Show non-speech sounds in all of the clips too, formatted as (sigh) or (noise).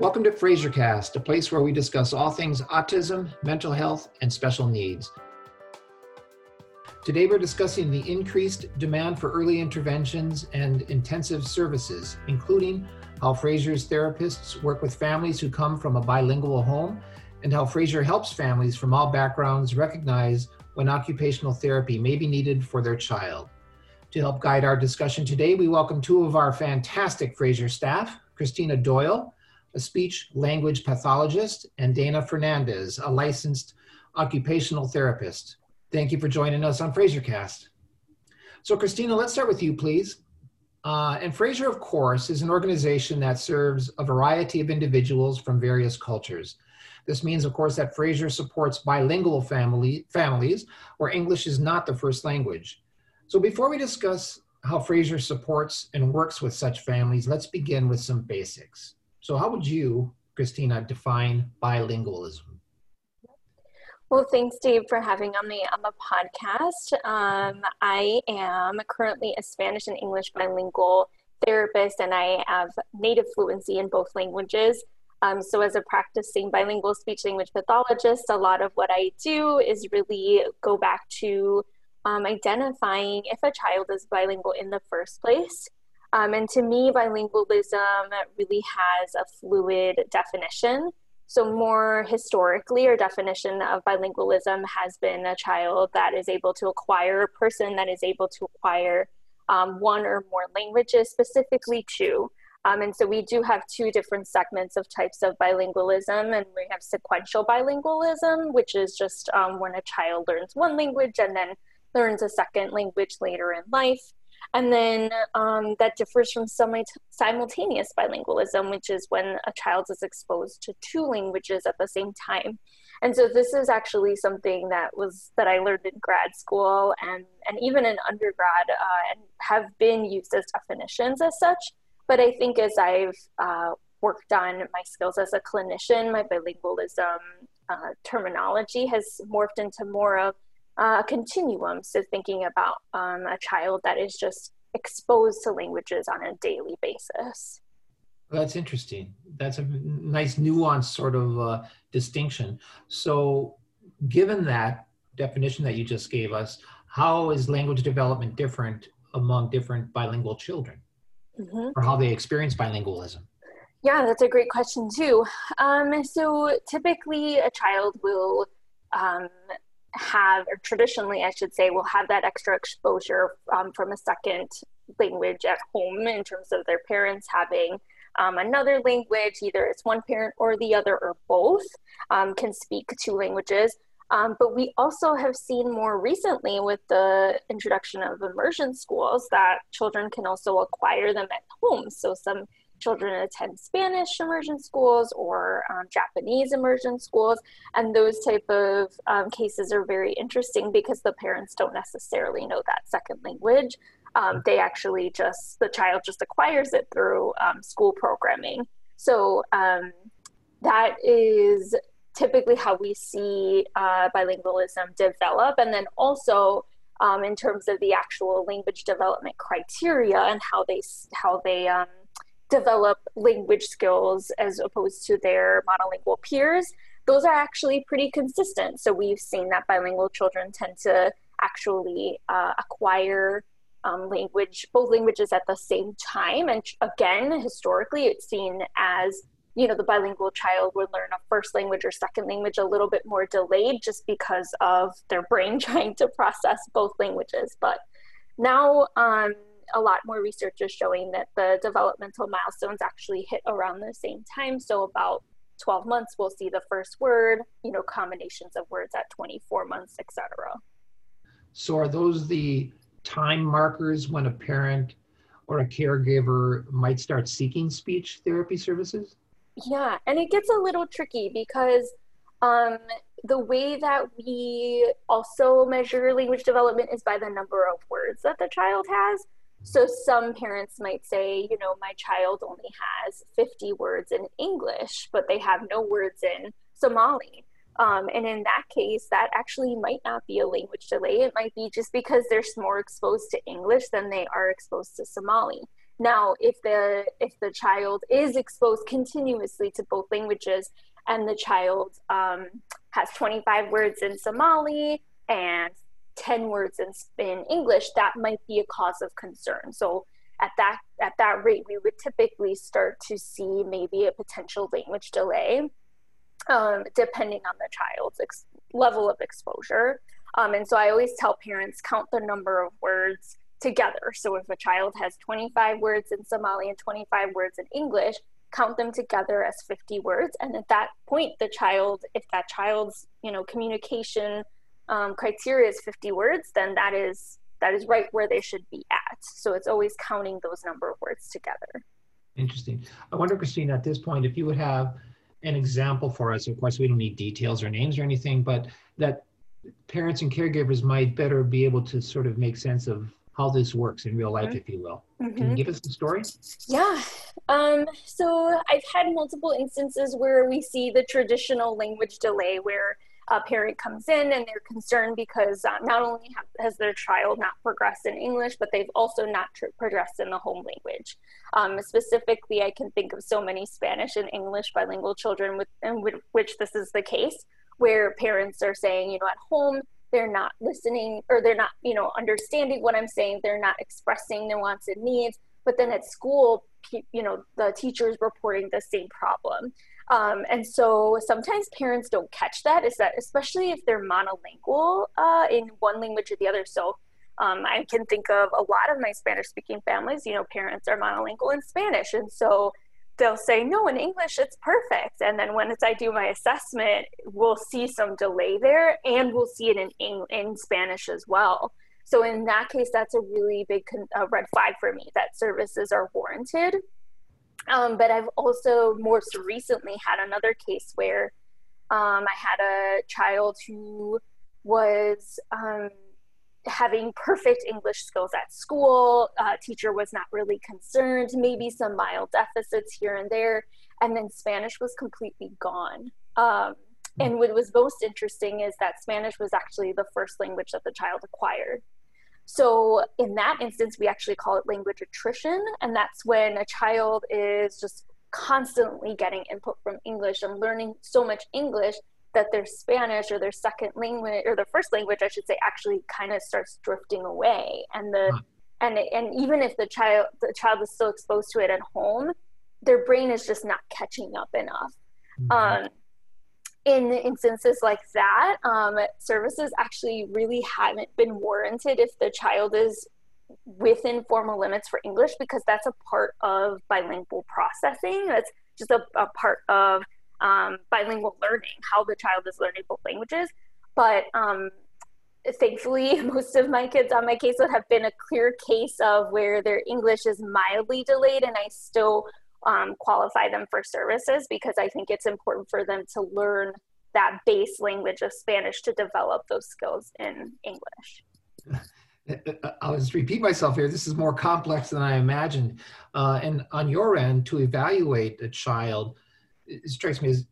Welcome to FraserCast, a place where we discuss all things autism, mental health, and special needs. Today we're discussing the increased demand for early interventions and intensive services, including how Fraser's therapists work with families who come from a bilingual home, and how Fraser helps families from all backgrounds recognize when occupational therapy may be needed for their child. To help guide our discussion today, we welcome two of our fantastic Fraser staff, Christina Doyle, a speech language pathologist, and Dana Fernandez, a licensed occupational therapist. Thank you for joining us on FraserCast. So, Christina, let's start with you, please. Uh, and Fraser, of course, is an organization that serves a variety of individuals from various cultures. This means, of course, that Fraser supports bilingual family, families where English is not the first language. So, before we discuss how Fraser supports and works with such families, let's begin with some basics. So, how would you, Christina, define bilingualism? Well, thanks, Dave, for having me on the podcast. Um, I am currently a Spanish and English bilingual therapist, and I have native fluency in both languages. Um, so, as a practicing bilingual speech language pathologist, a lot of what I do is really go back to um, identifying if a child is bilingual in the first place. Um, and to me, bilingualism really has a fluid definition. So, more historically, our definition of bilingualism has been a child that is able to acquire, a person that is able to acquire um, one or more languages, specifically two. Um, and so we do have two different segments of types of bilingualism, and we have sequential bilingualism, which is just um, when a child learns one language and then learns a second language later in life. And then um, that differs from simultaneous bilingualism, which is when a child is exposed to two languages at the same time. And so this is actually something that was that I learned in grad school and, and even in undergrad uh, and have been used as definitions as such. But I think as I've uh, worked on my skills as a clinician, my bilingualism uh, terminology has morphed into more of uh, continuum. So thinking about um, a child that is just exposed to languages on a daily basis. Well, that's interesting. That's a nice nuanced sort of uh, distinction. So, given that definition that you just gave us, how is language development different among different bilingual children, mm-hmm. or how they experience bilingualism? Yeah, that's a great question too. Um, so typically, a child will um, have, or traditionally, I should say, will have that extra exposure um, from a second language at home in terms of their parents having um, another language, either it's one parent or the other or both um, can speak two languages. Um, but we also have seen more recently with the introduction of immersion schools that children can also acquire them at home. So some children attend Spanish immersion schools or um, Japanese immersion schools, and those type of um, cases are very interesting because the parents don't necessarily know that second language. Um, they actually just the child just acquires it through um, school programming. So um, that is typically how we see uh, bilingualism develop, and then also. Um, in terms of the actual language development criteria and how they how they um, develop language skills as opposed to their monolingual peers, those are actually pretty consistent. So we've seen that bilingual children tend to actually uh, acquire um, language, both languages at the same time. And again, historically, it's seen as you know the bilingual child would learn a first language or second language a little bit more delayed just because of their brain (laughs) trying to process both languages but now um, a lot more research is showing that the developmental milestones actually hit around the same time. So about 12 months, we'll see the first word, you know, combinations of words at 24 months, etc. So are those the time markers when a parent or a caregiver might start seeking speech therapy services? Yeah, and it gets a little tricky because um, the way that we also measure language development is by the number of words that the child has. So some parents might say, you know, my child only has 50 words in English, but they have no words in Somali. Um, and in that case, that actually might not be a language delay. It might be just because they're more exposed to English than they are exposed to Somali. Now, if the if the child is exposed continuously to both languages, and the child um, has 25 words in Somali and 10 words in, in English, that might be a cause of concern. So at that at that rate, we would typically start to see maybe a potential language delay, um, depending on the child's ex- level of exposure. Um, and so I always tell parents count the number of words together. So if a child has 25 words in Somali and 25 words in English, count them together as 50 words. And at that point, the child, if that child's you know communication um, criteria is 50 words, then that is that is right where they should be at. So it's always counting those number of words together. Interesting. I wonder, Christine, at this point, if you would have an example for us. Of course, we don't need details or names or anything, but that parents and caregivers might better be able to sort of make sense of how this works in real life, mm-hmm. if you will. Mm-hmm. Can you give us a story? Yeah. Um, so I've had multiple instances where we see the traditional language delay where a parent comes in and they're concerned because uh, not only have, has their child not progressed in English, but they've also not tr- progressed in the home language. Um, specifically, I can think of so many Spanish and English bilingual children with, in which this is the case, where parents are saying, you know, at home, they're not listening or they're not, you know, understanding what I'm saying, they're not expressing their wants and needs. But then at school, you know, the teacher is reporting the same problem. Um, and so sometimes parents don't catch that, is that especially if they're monolingual uh, in one language or the other. So um, I can think of a lot of my Spanish speaking families, you know, parents are monolingual in Spanish. And so they'll say, no, in English, it's perfect. And then when I do my assessment, we'll see some delay there and we'll see it in, in, in Spanish as well. So in that case, that's a really big con- uh, red flag for me that services are warranted. Um, but I've also most recently had another case where um, I had a child who was um, having perfect English skills at school. Uh, teacher was not really concerned, maybe some mild deficits here and there. And then Spanish was completely gone. Um, and what was most interesting is that Spanish was actually the first language that the child acquired. So, in that instance, we actually call it language attrition. And that's when a child is just constantly getting input from English and learning so much English that their Spanish or their second language or their first language, I should say, actually kind of starts drifting away. And the huh. and and even if the child the child is still exposed to it at home, their brain is just not catching up enough. Mm-hmm. Um, in instances like that, um, services actually really haven't been warranted if the child is within formal limits for English because that's a part of bilingual processing. That's just a, a part of um, bilingual learning, how the child is learning both languages. But um, thankfully, (laughs) most of my kids on my caseload have been a clear case of where their English is mildly delayed, and I still um, qualify them for services because I think it's important for them to learn that base language of Spanish to develop those skills in English. (laughs) I'll just repeat myself here. This is more complex than I imagined. Uh, and on your end, to evaluate a child, it strikes me as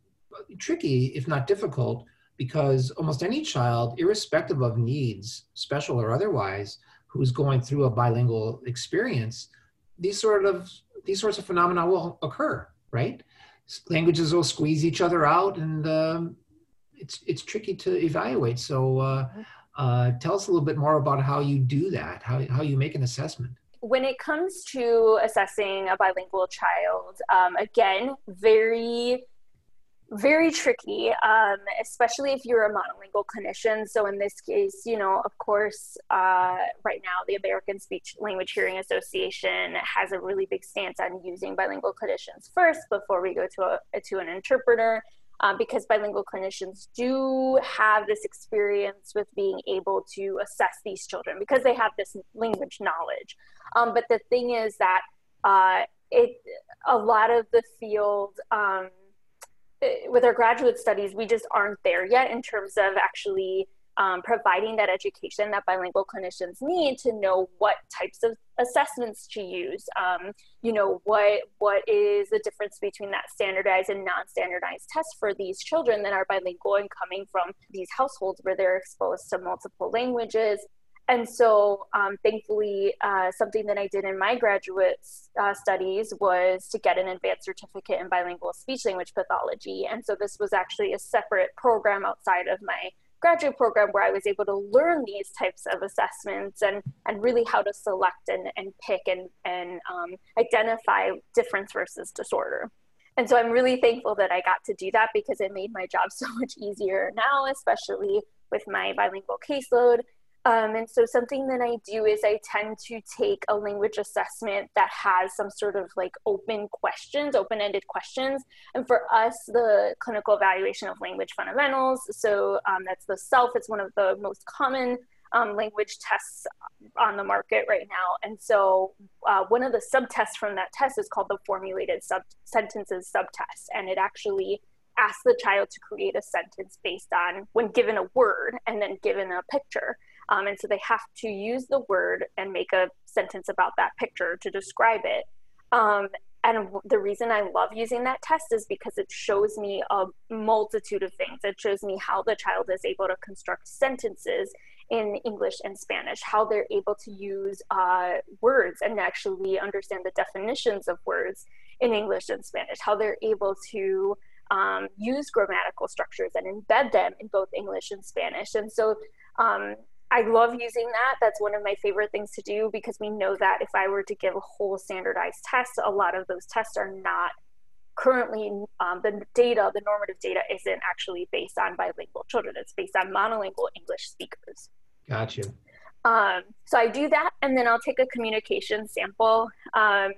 tricky, if not difficult, because almost any child, irrespective of needs, special or otherwise, who's going through a bilingual experience, these sort of these sorts of phenomena will occur, right? Languages will squeeze each other out, and um, it's it's tricky to evaluate. So, uh, uh, tell us a little bit more about how you do that, how how you make an assessment. When it comes to assessing a bilingual child, um, again, very very tricky, um, especially if you're a monolingual clinician. So in this case, you know, of course, uh, right now the American Speech Language Hearing Association has a really big stance on using bilingual clinicians first before we go to a to an interpreter. Uh, because bilingual clinicians do have this experience with being able to assess these children because they have this language knowledge. Um, but the thing is that uh, it a lot of the field um, with our graduate studies, we just aren't there yet in terms of actually um, providing that education that bilingual clinicians need to know what types of assessments to use. Um, you know, what what is the difference between that standardized and non-standardized test for these children that are bilingual and coming from these households where they're exposed to multiple languages and so, um, thankfully, uh, something that I did in my graduate uh, studies was to get an advanced certificate in bilingual speech language pathology. And so, this was actually a separate program outside of my graduate program where I was able to learn these types of assessments and, and really how to select and, and pick and, and um, identify difference versus disorder. And so, I'm really thankful that I got to do that because it made my job (laughs) so much easier now, especially with my bilingual caseload um, and so something that I do is I tend to take a language assessment that has some sort of like open questions, open-ended questions. And for us, the clinical evaluation of language fundamentals. So um, that's the CELF. It's one of the most common um, language tests on the market right now. And so uh, one of the subtests from that test is called the formulated sub- sentences subtest. And it actually asks the child to create a sentence based on when given a word and then given a picture. Um, and so they have to use the word and make a sentence about that picture to describe it. Um, and the reason I love using that test is because it shows me a multitude of things. It shows me how the child is able to construct sentences in English and Spanish, how they're able to use uh, words and actually understand the definitions of words in English and Spanish, how they're able to um, use grammatical structures and embed them in both English and Spanish. And so um, I love using that. That's one of my favorite things to do because we know that if I were to give a whole standardized test, a lot of those tests are not currently um, the data, the normative data isn't actually based on bilingual children. It's based on monolingual English speakers. Gotcha. Um, so I do that, and then I'll take a communication sample. Um,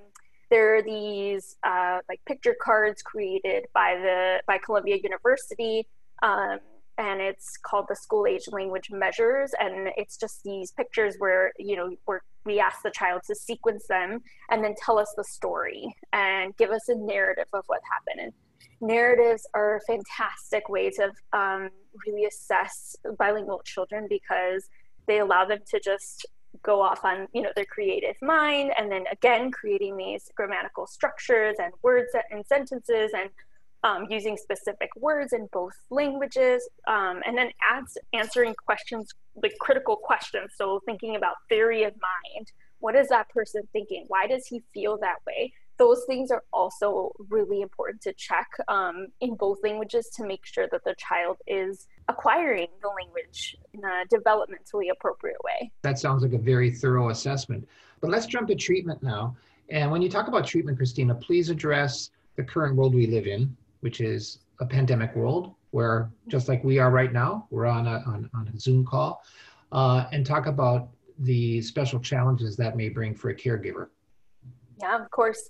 there are these uh, like picture cards created by the by Columbia University. Um, and it's called the school age language measures. And it's just these pictures where you know where we ask the child to sequence them and then tell us the story and give us a narrative of what happened. And narratives are a fantastic way to um, really assess bilingual children because they allow them to just go off on you know their creative mind and then again creating these grammatical structures and words and sentences and um, using specific words in both languages, um, and then adds answering questions, like critical questions. So thinking about theory of mind. What is that person thinking? Why does he feel that way? Those things are also really important to check um, in both languages to make sure that the child is acquiring the language in a developmentally appropriate way. That sounds like a very thorough assessment. But let's jump to treatment now. And when you talk about treatment, Christina, please address the current world we live in which is a pandemic world where just like we are right now, we're on a, on, on a Zoom call uh, and talk about the special challenges that may bring for a caregiver. Yeah, of course.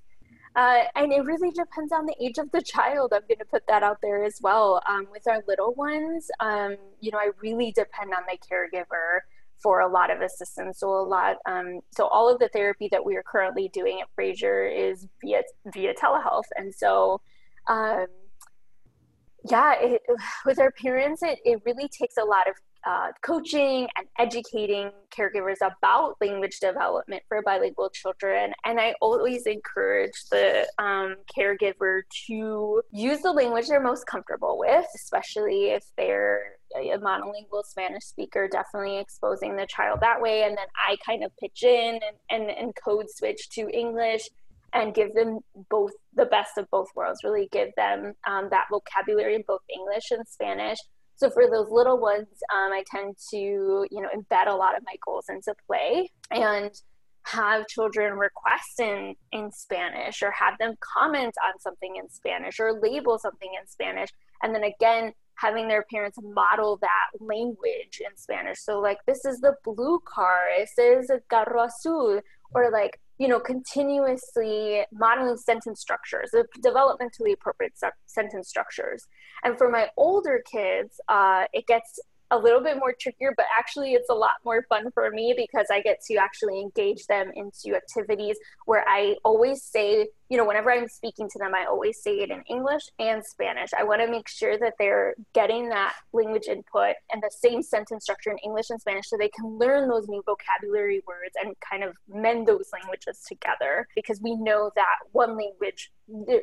Uh, and it really depends on the age of the child. I'm going to put that out there as well. Um, with our little ones, um, you know, I really depend on the caregiver for a lot of assistance. So a lot, um, so all of the therapy that we are currently doing at Fraser is via via telehealth, and so um, yeah, it, (laughs) with our parents, it, it really takes a lot of uh, coaching and educating caregivers about language development for bilingual children. And I always encourage the um, caregiver to use the language they're most comfortable with, especially if they're a monolingual Spanish speaker, definitely exposing the child that way. And then I kind of pitch in and, and, and code switch to English and give them both the best of both worlds, really give them um, that vocabulary in both English and Spanish. So for those little ones, um, I tend to, you know, embed a lot of my goals into play and have children request in, in Spanish or have them comment on something in Spanish or label something in Spanish. And then again, having their parents model that language in Spanish. So like, this is the blue car, this is a carro azul, or like, you know, continuously modeling sentence structures, the developmentally appropriate sentence structures. And for my older kids, uh, it gets a little bit more trickier, but actually it's a lot more fun for me because I get to actually engage them into activities where I always say, you know, whenever I'm speaking to them, I always say it in English and Spanish. I want to make sure that they're getting that language input and the same sentence structure in English and Spanish so they can learn those new vocabulary words and kind of mend those languages together because we know that one language,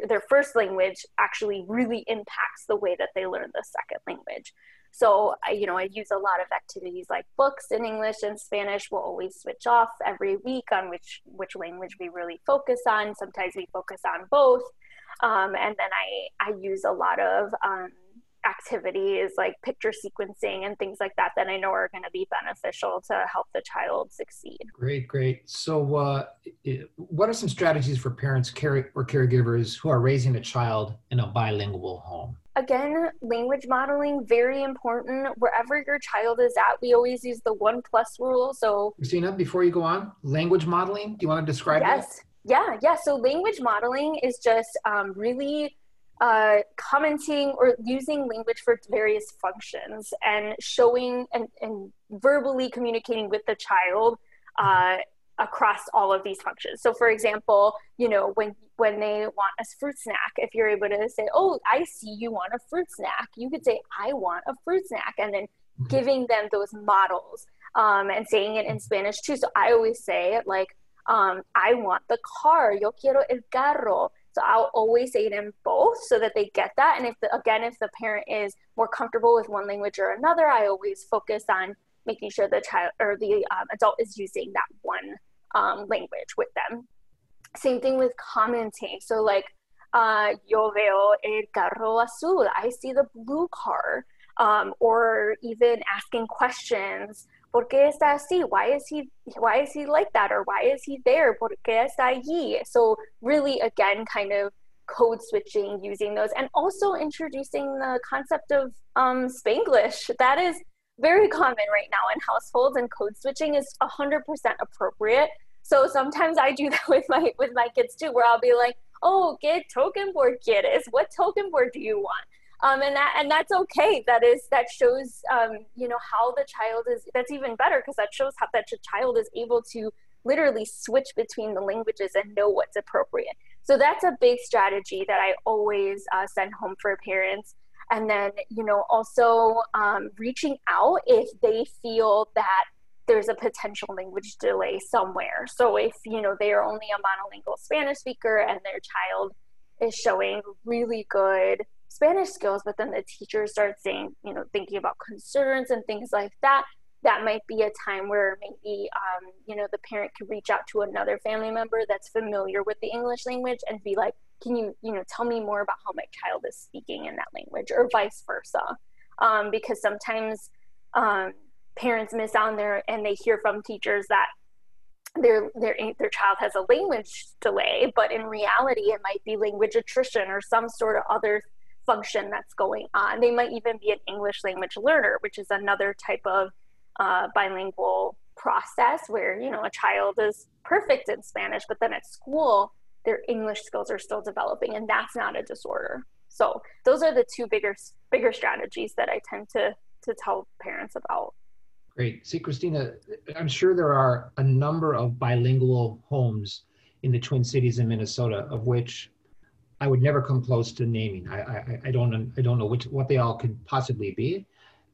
their first language, actually really impacts the way that they learn the second language. So, I, you know, I use a lot of activities like books in English and Spanish. We'll always switch off every week on which which language we really focus on. Sometimes we focus on both, um, and then I I use a lot of um, activities like picture sequencing and things like that that I know are going to be beneficial to help the child succeed. Great, great. So, uh, what are some strategies for parents care- or caregivers who are raising a child in a bilingual home? Again, language modeling, very important. Wherever your child is at, we always use the one plus rule. So, Christina, before you go on, language modeling, do you want to describe it? yes. That? Yeah, yeah. So, language modeling is just um, really uh, commenting or using language for various functions and showing and, and verbally communicating with the child uh, across all of these functions. So for example, you know, when when they want a fruit snack, if you're able to say, "Oh, I see you want a fruit snack," you could say, "I want a fruit snack," and then mm-hmm. giving them those models um, and saying it in Spanish too. So I always say like, um, "I want the car. Yo quiero el carro." So I'll always say it in both so that they get that. And if the, again, if the parent is more comfortable with one language or another, I always focus on making sure the child or the um, adult is using that one um, language with them. Same thing with commenting. So like, uh, yo veo el carro azul. I see the blue car. Um, or even asking questions ¿Por qué está así? Why is he why is he like that? Or why is he there? ¿Por qué está allí? So really again kind of code switching using those and also introducing the concept of um, Spanglish. That is very common right now in households and code switching is 100% appropriate. So sometimes I do (laughs) that with my with my kids too where I'll be like, "Oh, ¿qué token board quieres? What token board do you want?" um, and that and that's okay that is that shows um, you know how the child is that's even better because that shows how that child is able to literally switch between the languages and know what's appropriate so that's a big strategy that i always uh, send home for parents and then you know also um, reaching out if they feel that there's a potential language delay somewhere so if you know they are only a monolingual spanish speaker and their child is showing really good Spanish skills, but then the teacher starts saying, you know, thinking about concerns and things like that, that might be a time where maybe, um, you know, the parent could reach out to another family member that's familiar with the English language and be like, can you, you know, tell me more about how my child is speaking in that language or vice versa? Um, because sometimes um, parents miss out on there and they hear from teachers that their their their child has a language delay, but in reality, it might be language attrition or some sort of other function that's going on. They might even be an English language learner, which is another type of uh, bilingual process where you know a child is perfect in Spanish, but then at school their English skills are still developing, and that's not a disorder. So those are the two bigger bigger strategies that I tend to to tell parents about. Great. See, Christina, I'm sure there are a number of bilingual homes in the Twin Cities in Minnesota, of which I would never come close to naming. I, I, I don't I don't know which what they all could possibly be,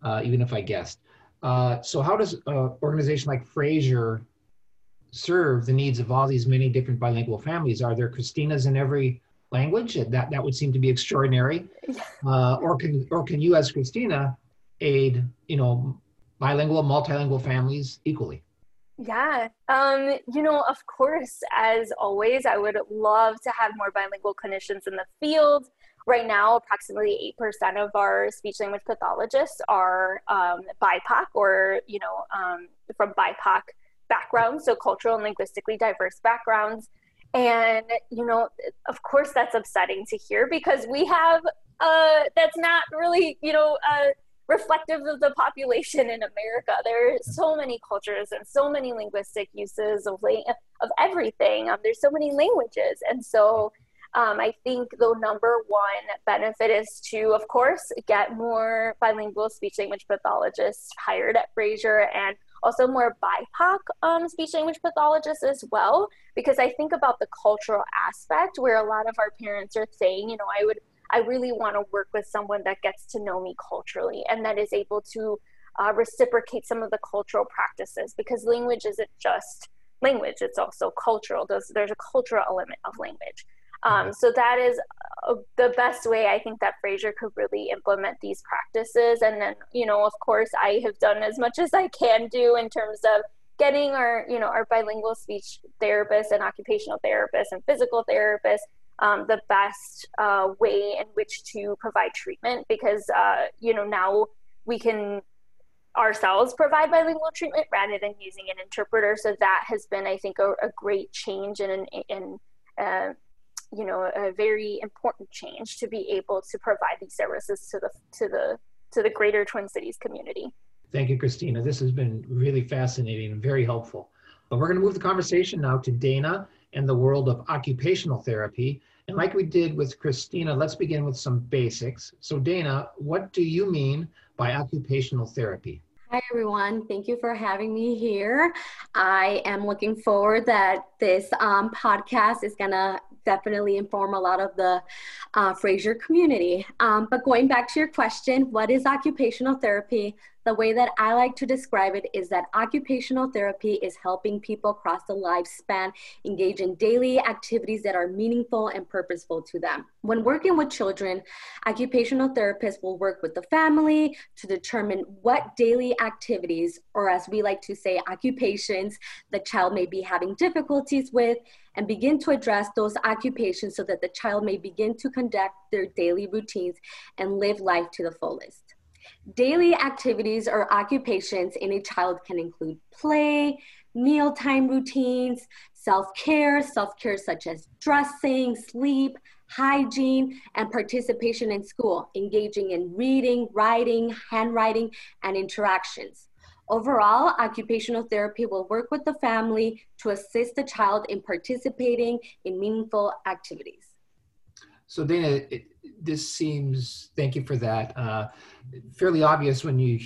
uh, even if I guessed. Uh, so how does an organization like Fraser serve the needs of all these many different bilingual families? Are there Christinas in every language? That that would seem to be extraordinary. (laughs) Uh, or can or can you as Christina aid you know bilingual multilingual families equally? Yeah. Um, you know, of course, as always, I would love to have more bilingual clinicians in the field. Right now, approximately 8% of our speech language pathologists are um, BIPOC or, you know, um, from BIPOC backgrounds, so cultural and linguistically diverse backgrounds. And, you know, of course, that's upsetting to hear because we have, uh, that's not really, you know, uh, reflective of the population in America. There are so many cultures and so many linguistic uses of of everything. Um, there's so many languages, and so um, I think the number one benefit is to, of course, get more bilingual speech language pathologists hired at Fraser and also more BIPOC um, speech language pathologists as well, because I think about the cultural aspect where a lot of our parents are saying, you know, I would I really want to work with someone that gets to know me culturally and that is able to uh, reciprocate some of the cultural practices because language isn't just language, it's also cultural. There's, there's a cultural element of language. Um, so that is uh, the best way I think that Fraser could really implement these practices. And then, you know, of course, I have done as much as I can do in terms of getting our, you know, our bilingual speech therapists and occupational therapists and physical therapists um, the best uh, way in which to provide treatment because, uh, you know, now we can ourselves provide bilingual treatment rather than using an interpreter. So that has been, I think, a, a great change and, in, uh, you know, a very important change to be able to provide these services to the to the to the greater Twin Cities community. Thank you, Christina. This has been really fascinating and very helpful. But we're going to move the conversation now to Dana and the world of occupational therapy. And like we did with Christina, let's begin with some basics. So, Dana, what do you mean by occupational therapy? Hi, everyone. Thank you for having me here. I am looking forward that this um, podcast is to definitely inform a lot of the uh, Fraser community. Um, but going back to your question, what is occupational therapy? The way that I like to describe it is that occupational therapy is helping people across the lifespan engage in daily activities that are meaningful and purposeful to them. When working with children, occupational therapists will work with the family to determine what daily activities, or as we like to say, occupations, the child may be having difficulties with and begin to address those occupations so that the child may begin to conduct their daily routines and live life to the fullest. Daily activities or occupations in a child can include play, mealtime routines, self care, self care such as dressing, sleep, hygiene, and participation in school, engaging in reading, writing, handwriting, and interactions. Overall, occupational therapy will work with the family to assist the child in participating in meaningful activities. So, Dana, it, this seems, thank you for that, uh, fairly obvious when you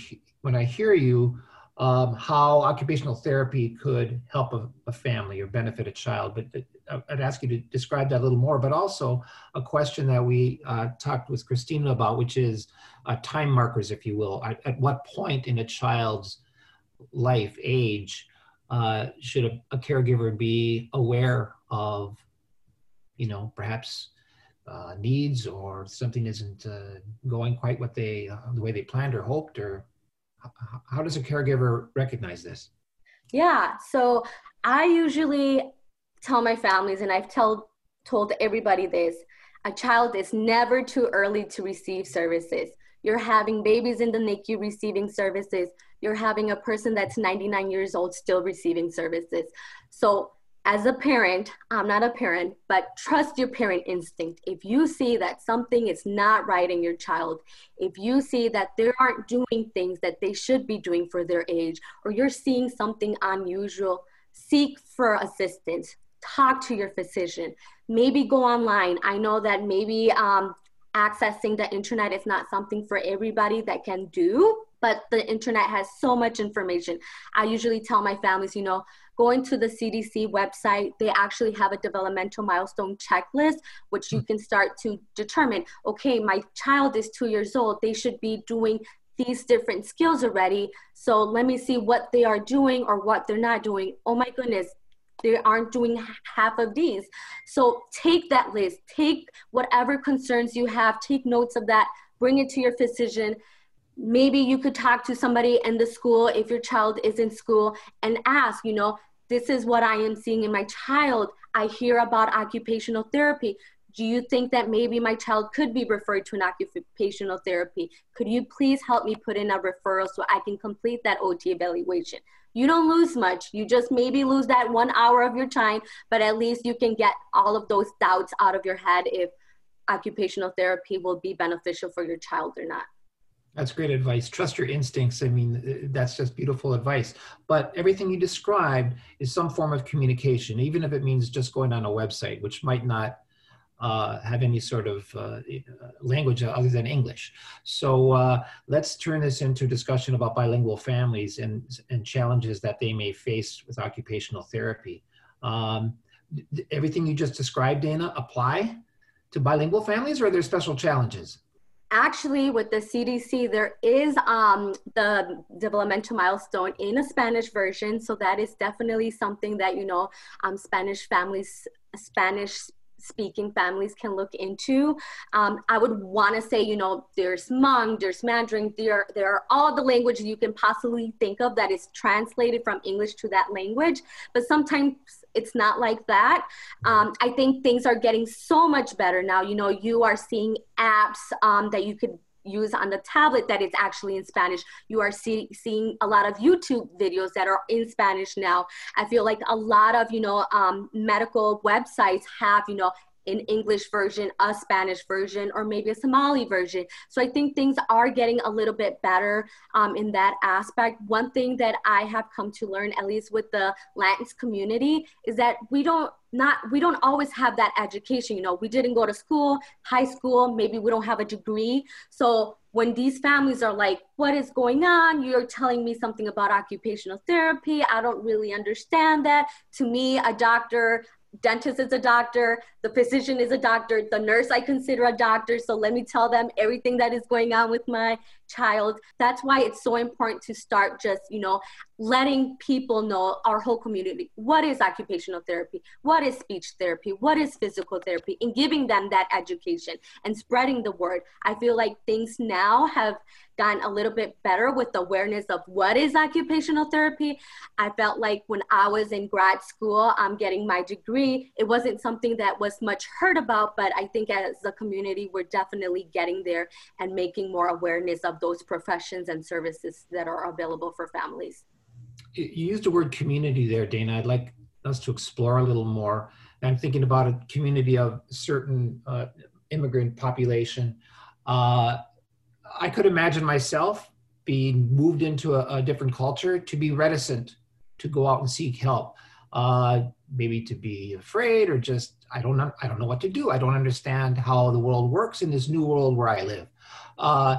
when I hear you um, how occupational therapy could help a, a, family or benefit a child. But uh, I'd ask you to describe that a little more. But also a question that we uh, talked with Christina about, which is uh, time markers, if you will. At, at, what point in a child's life age uh, should a, a, caregiver be aware of, you know, perhaps uh, needs or something isn't uh, going quite what they uh, the way they planned or hoped or how, how does a caregiver recognize this yeah so i usually tell my families and i've told told everybody this a child is never too early to receive services you're having babies in the NICU receiving services. You're having a person that's 99 years old still receiving services. So, as a parent, I'm not a parent, but trust your parent instinct. If you see that something is not right in your child, if you see that they aren't doing things that they should be doing for their age, or you're seeing something unusual, seek for assistance. Talk to your physician. Maybe go online. I know that maybe um, accessing the internet is not something for everybody that can do, but the internet has so much information. I usually tell my families, you know, going to the CDC website, they actually have a developmental milestone checklist, which you hmm. can start to determine okay, my child is two years old, they should be doing these different skills already. So let me see what they are doing or what they're not doing. Oh my goodness, they aren't doing half of these. So take that list, take whatever concerns you have, take notes of that, bring it to your physician. Maybe you could talk to somebody in the school if your child is in school and ask, you know, this is what I am seeing in my child. I hear about occupational therapy. Do you think that maybe my child could be referred to an occupational therapy? Could you please help me put in a referral so I can complete that OT evaluation? You don't lose much. You just maybe lose that one hour of your time, but at least you can get all of those doubts out of your head if occupational therapy will be beneficial for your child or not. That's great advice. Trust your instincts. I mean, that's just beautiful advice. But everything you described is some form of communication, even if it means just going on a website, which might not uh, have any sort of uh, language other than English. So uh, let's turn this into a discussion about bilingual families and, and challenges that they may face with occupational therapy. Um, everything you just described, Dana, apply to bilingual families or are there special challenges? Actually, with the CDC, there is um, the developmental milestone in a Spanish version. So that is definitely something that, you know, um, Spanish families, Spanish speaking families can look into. Um, I would want to say, you know, there's Hmong, there's Mandarin, there, there are all the languages you can possibly think of that is translated from English to that language. But sometimes it's not like that. Um, I think things are getting so much better now. You know, you are seeing apps um, that you could use on the tablet that is actually in Spanish. You are see, seeing a lot of YouTube videos that are in Spanish now. I feel like a lot of, you know, um, medical websites have, you know, an English version, a Spanish version, or maybe a Somali version. So I think things are getting a little bit better um, in that aspect. One thing that I have come to learn, at least with the Latinx community, is that we don't not we don't always have that education. You know, we didn't go to school, high school, maybe we don't have a degree. So when these families are like, what is going on? You're telling me something about occupational therapy. I don't really understand that. To me, a doctor, dentist is a doctor, the physician is a doctor, the nurse I consider a doctor. So let me tell them everything that is going on with my child. That's why it's so important to start just, you know, letting people know our whole community what is occupational therapy, what is speech therapy, what is physical therapy, and giving them that education and spreading the word. I feel like things now have gotten a little bit better with awareness of what is occupational therapy. I felt like when I was in grad school, I'm getting my degree, it wasn't something that was much heard about, but I think as a community, we're definitely getting there and making more awareness of those professions and services that are available for families. You used the word community there, Dana. I'd like us to explore a little more. I'm thinking about a community of certain uh, immigrant population. Uh, I could imagine myself being moved into a, a, different culture to be reticent to go out and seek help. Uh, maybe to be afraid or just I don't know I don't know what to do. I don't understand how the world works in this new world where I live. Uh,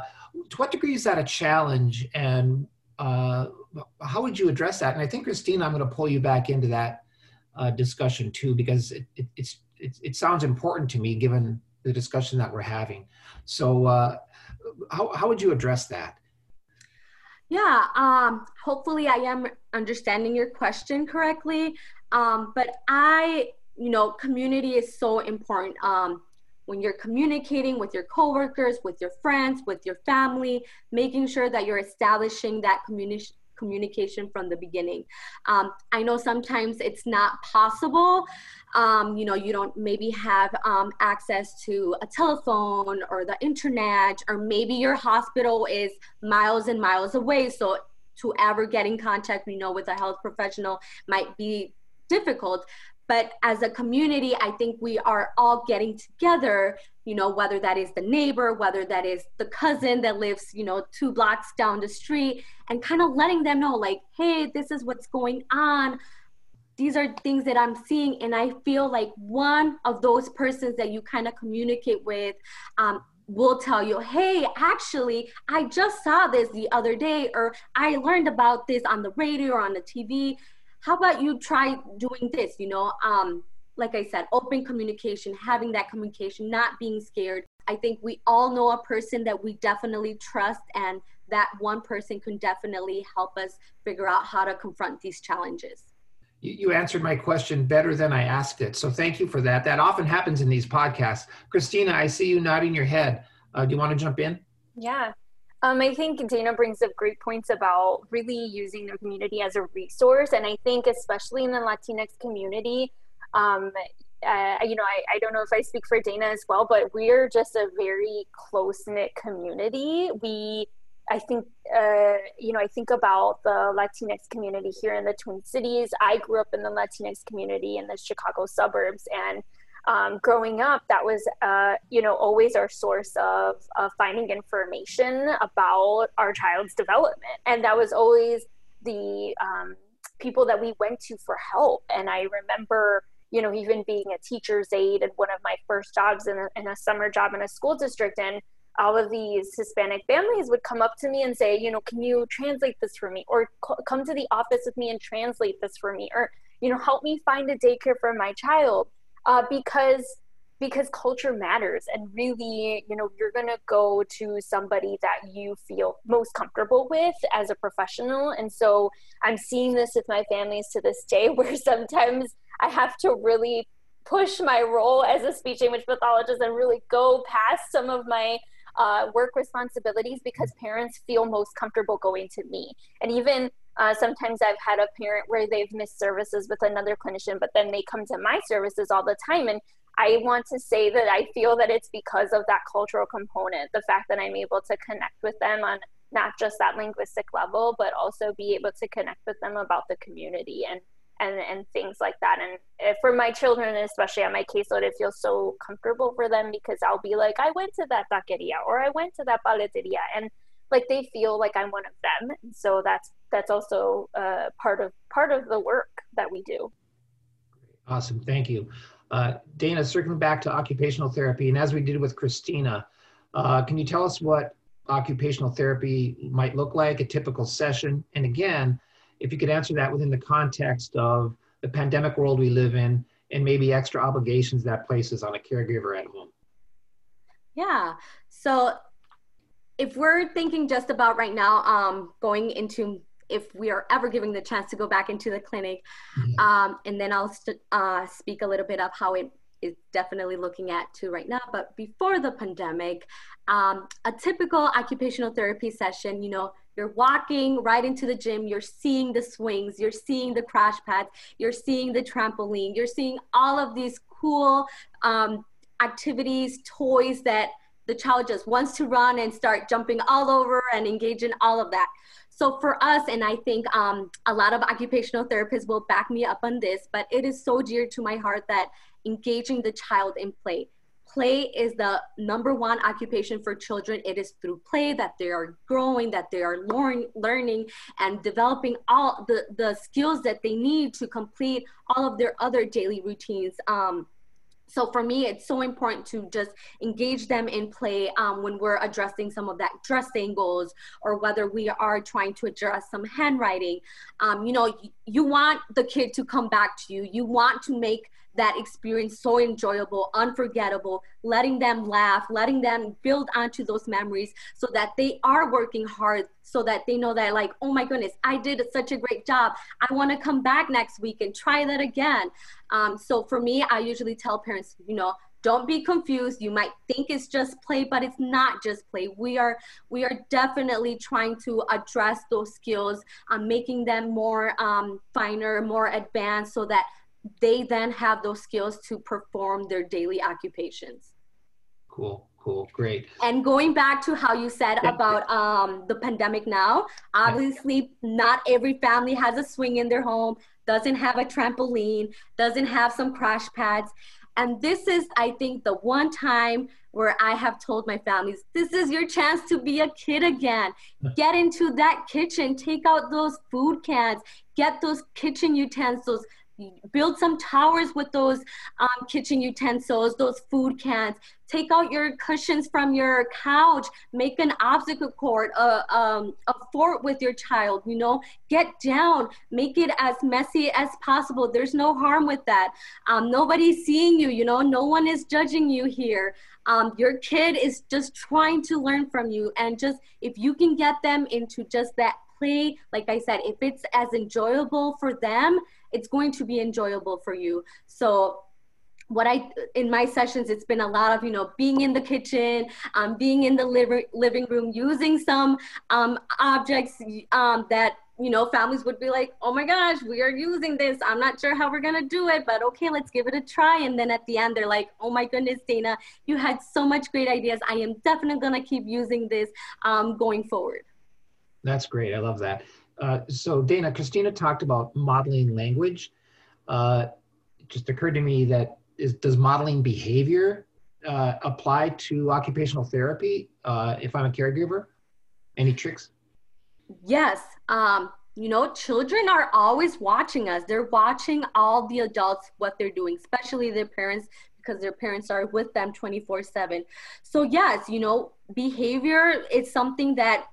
to what degree is that a challenge and uh, how would you address that? And I think Christina, I'm going to pull you back into that uh, discussion too because it, it, it's it, it, sounds important to me given the discussion that we're having. So uh, how, how would you address that? Yeah, um, hopefully I am understanding your question correctly. Um, but I, you know, community is so important. Um, when you're communicating with your coworkers, with your friends, with your family, making sure that you're establishing that community communication from the beginning. Um, I know sometimes it's not possible. Um, you know, you don't maybe have um, access to a telephone or the internet, or maybe your hospital is miles and miles away. So to ever get in contact, you know, with a health professional might be difficult but as a community i think we are all getting together you know whether that is the neighbor whether that is the cousin that lives you know two blocks down the street and kind of letting them know like hey this is what's going on. These are things that i'm seeing and i feel like one of those persons that you kind of communicate with um, will tell you, hey, actually, I just saw this the other day, or I learned about this on the radio or on the TV how about you try doing this you know um like i said open communication having that communication not being scared i think we all know a person that we definitely trust and that one person can definitely help us figure out how to confront these challenges you answered my question better than I asked it. So thank you for that. That often happens in these podcasts. Christina, I see you nodding your head. Uh, do you want to jump in? Yeah. Um, I think Dana brings up great points about really using the community as a resource. And I think, especially in the Latinx community, um, uh, you know, I, I don't know if I speak for Dana as well, but we're just a very close knit community. We, I think, uh, you know, I think about the Latinx community here in the Twin Cities. I grew up in the Latinx community in the Chicago suburbs, and um, growing up, that was, uh, you know, always our source of, of finding information about our child's development. And that was always the um, people that we went to for help. And I remember, you know, even being a teacher's aide and one of my first jobs in a, in a summer job in a school district. And all of these Hispanic families would come up to me and say, you know, can you translate this for me? Or come to the office with me and translate this for me? Or, you know, help me find a daycare for my child uh, because because culture matters and really you know you're going to go to somebody that you feel most comfortable with as a professional and so i'm seeing this with my families to this day (laughs) where sometimes i have to really push my role as a speech language pathologist and really go past some of my uh, work responsibilities because parents feel most comfortable going to me. And even uh, sometimes I've had a parent where they've missed services with another clinician, but then they come to my services all the time. And I want to say that I feel that it's because of that cultural component, the fact that I'm able to connect with them on not just that linguistic level, but also be able to connect with them about the community and and and things like that. And for my children, especially on my caseload, it feels so comfortable for them because I'll be like, I went to that taqueria or I went to that paleteria, and like they feel like I'm one of them. And so that's that's also uh, part of part of the work that we do. Awesome, thank you, uh, Dana. Circling back to occupational therapy, and as we did with Christina, uh, can you tell us what occupational therapy might look like, a typical session, and again if you could answer that within the context of the pandemic world we live in and maybe extra obligations that places on a caregiver at home. Yeah. So if we're thinking just about right now, um, going into if we are ever given the chance to go back into the clinic, mm-hmm. um, and then I'll st- uh, speak a little bit of how it is definitely looking at to right now. But before the pandemic, um, a typical occupational therapy session, you know, you're walking right into the gym, you're seeing the swings, you're seeing the crash pads, you're seeing the trampoline, you're seeing all of these cool um, activities, toys that the child just wants to run and start jumping all over and engage in all of that. So for us, and I think um, a lot of occupational therapists will back me up on this, but it is so dear to my heart that engaging the child in play play is the number one occupation for children. It is through play that they are growing, that they are learn, learning and developing all the, the skills that they need to complete all of their other daily routines. Um, so for me it's so important to just engage them in play um, when we're addressing some of that dress angles or whether we are trying to address some handwriting. Um, you know you, you want the kid to come back to you. You want to make that experience so enjoyable, unforgettable, letting them laugh, letting them build onto those memories so that they are working hard, so that they know that, like, oh my goodness, I did such a great job. I want to come back next week and try that again. Um, so for me, I usually tell parents, you know, don't be confused you might think it's just play but it's not just play we are we are definitely trying to address those skills um, making them more um, finer more advanced so that they then have those skills to perform their daily occupations. Cool, cool, great. And going back to how you said about um, the pandemic now, obviously not every family has a swing in their home, doesn't have a trampoline, doesn't have some crash pads. And this is, I think, the one time where I have told my families, this is your chance to be a kid again. Get into that kitchen, take out those food cans, get those kitchen utensils, build some towers with those um, kitchen utensils, those food cans. Take out your cushions from your couch. Make an obstacle court a, um, a fort with your child. You know, get down. Make it as messy as possible. There's no harm with that. Um, nobody's seeing you. You know, no one is judging you here. Um, your kid is just trying to learn from you, and just if you can get them into just that play, like I said, if it's as enjoyable for them, it's going to be enjoyable for you. So what I in my sessions, it's been a lot of you know being in the kitchen, um, being in the living living room, using some um, objects um, that you know families would be like, oh my gosh, we are using this. I'm not sure how we're gonna do it, but okay, let's give it a try. And then at the end, they're like, oh my goodness, Dana, you had so much great ideas. I am definitely gonna keep using this um, going forward. That's great. I love that. Uh, so Dana, Christina talked about modeling language. Uh, it just occurred to me that is, does modeling behavior uh, apply to occupational therapy uh, if I'm a caregiver? Any tricks? Yes. Um, you know, children are always watching us. They're watching all the adults, what they're doing, especially their parents, because their parents are with them 24 7. So, yes, you know, behavior is something that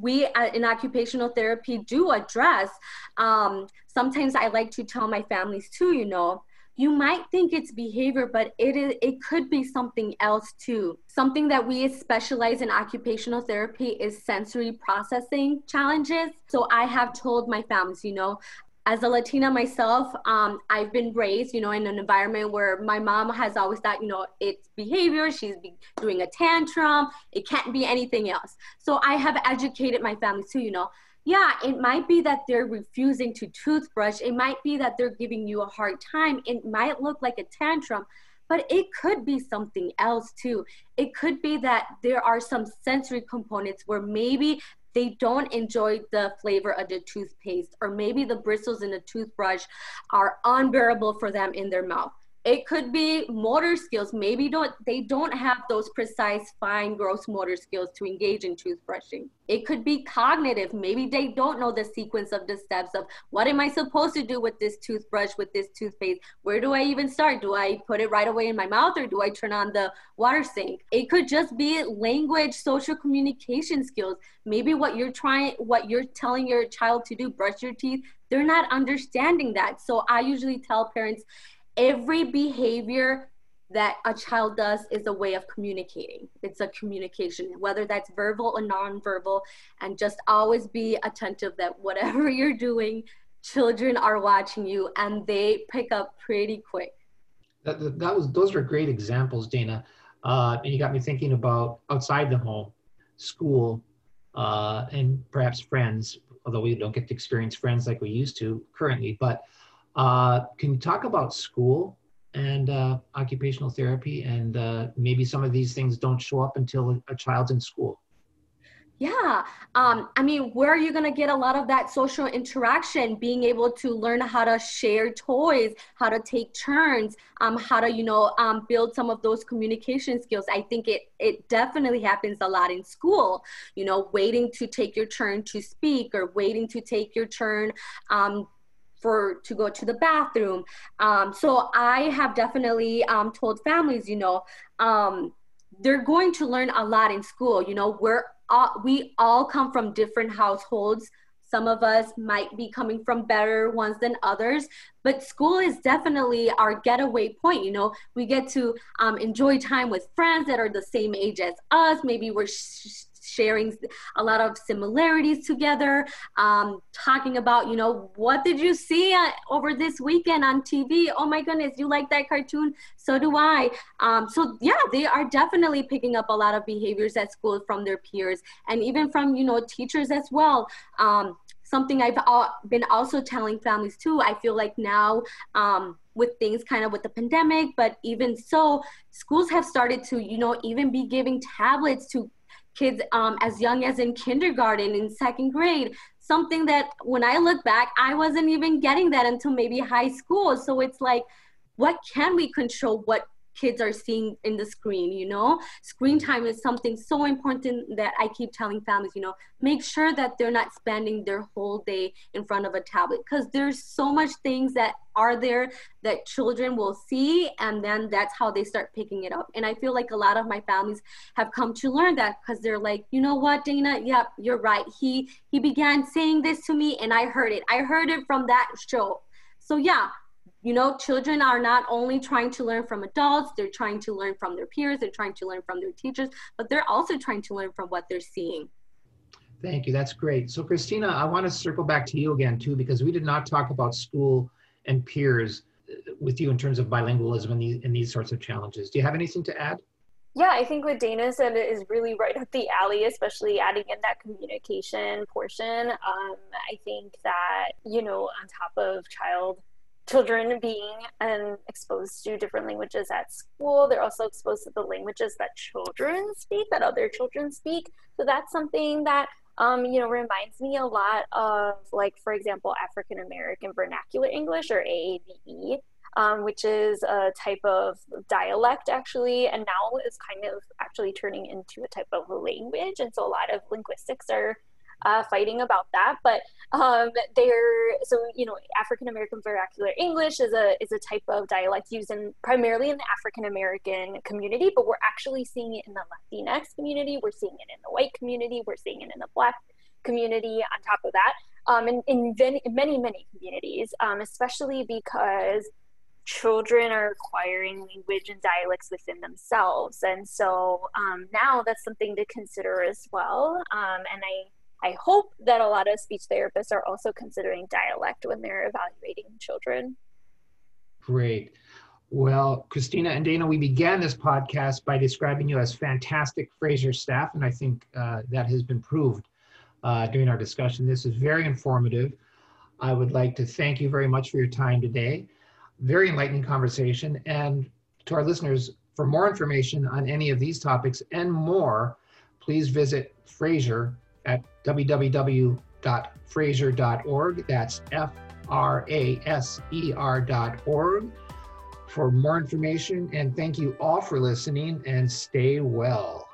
we in occupational therapy do address. Um, sometimes I like to tell my families too, you know, you might think it's behavior, but it is it could be something else too. Something that we specialize in occupational therapy is sensory processing challenges. So I have told my families, you know, as a Latina myself, um, I've been raised, you know, in an environment where my mom has always thought, you know, it's behavior. She's doing a tantrum. It can't be anything else. So I have educated my family too, you know. Yeah, it might be that they're refusing to toothbrush. It might be that they're giving you a hard time. It might look like a tantrum, but it could be something else too. It could be that there are some sensory components where maybe they don't enjoy the flavor of the toothpaste, or maybe the bristles in the toothbrush are unbearable for them in their mouth. It could be motor skills. Maybe don't they don't have those precise, fine, gross motor skills to engage in toothbrushing. It could be cognitive. Maybe they don't know the sequence of the steps of what am I supposed to do with this toothbrush, with this toothpaste? Where do I even start? Do I put it right away in my mouth or do I turn on the water sink? It could just be language, social communication skills. Maybe what you're trying, what you're telling your child to do, brush your teeth, they're not understanding that. So I usually tell parents, every behavior that a child does is a way of communicating. It's a communication, whether that's verbal or nonverbal, and just always be attentive that whatever (laughs) you're doing, children are watching you and they pick up pretty quick. That, that was those are great examples, Dana. Uh, and you got me thinking about outside the home, school, uh, and perhaps friends. Although we don't get to experience friends like we used to currently, but uh, can you talk about school and uh, occupational therapy and uh, maybe some of these things don't show up until a child's in school? Yeah. Um, I mean, where are you going to get a lot of that social interaction? Being able to learn how to share toys, how to take turns, um, how to, you know, um, build some of those communication skills. I think it, it definitely happens a lot in school, you know, waiting to take your turn to speak or waiting to take your turn um, for to go to the bathroom. Um, so I have definitely um, told families, you know, um, they're going to learn a lot in school. You know, we're all, we all come from different households. Some of us might be coming from better ones than others, but school is definitely our getaway point. You know, we get to um, enjoy time with friends that are the same age as us. Maybe we're sh- sharing a lot of similarities together, um, talking about, you know, what did you see uh, over this weekend on TV? Oh my goodness, you like that cartoon? So do I. Um, so yeah, they are definitely picking up a lot of behaviors at school from their peers and even from, you know, teachers as well. Um, something I've been also telling families too. I feel like now um, with things kind of with the pandemic, but even so, schools have started to, you know, even be giving tablets to kids um, as young as in kindergarten, in second grade. Something that when I look back, I wasn't even getting that until maybe high school. So it's like, what can we control? What kids are seeing in the screen you know? Screen mm-hmm. time is something so important that i keep telling families you know make sure that they're not spending their whole day in front of a tablet because there's so much things that are there that children will see and then that's how they start picking it up. And i feel like a lot of my families have come to learn that because they're like you know what dana? Yep you're right. He he began saying this to me and i heard it. I heard it from that show. So yeah you know, children are not only trying to learn from adults, they're trying to learn from their peers, they're trying to learn from their teachers, but they're also trying to learn from what they're seeing. Thank you. That's great. So, Christina, I want to circle back to you again, too, because we did not talk about school and peers uh, with you in terms of bilingualism and these, and these sorts of challenges. Do you have anything to add? Yeah, I think what Dana said is really right up the alley, especially adding in that communication portion. Um, I think that, you know, on top of child children being um, exposed to different languages at school. They're also exposed to the languages that children speak, that other children speak. So that's something that um, you know reminds me a lot of, like, for example, African American Vernacular English or AAVE. Um, which is a type of dialect actually, and now is kind of actually turning into a type of language. And so a lot of linguistics are uh, fighting about that. But um, they're so you know African American vernacular English is a is a type of dialect used in primarily in the African American community, but we're actually seeing it in the Latinx community. We're seeing it in the white community. We're seeing it in the Black community. On top of that, um, in, in, many many communities, um, especially because children are acquiring language and dialects within themselves and so um, now that's something to consider as well um, and i I hope that a lot of speech therapists are also considering dialect when they're evaluating children. Great. Well, Christina and Dana, we began this podcast by describing you as fantastic Fraser staff, and I think uh, that has been proved uh, during our discussion. This is very informative. I would like to thank you very much for your time today. Very enlightening conversation. And to our listeners, for more information on any of these topics and more, please visit Fraser at www.fraser.org. That's F R A S E R.org for more information. And thank you all for listening and stay well.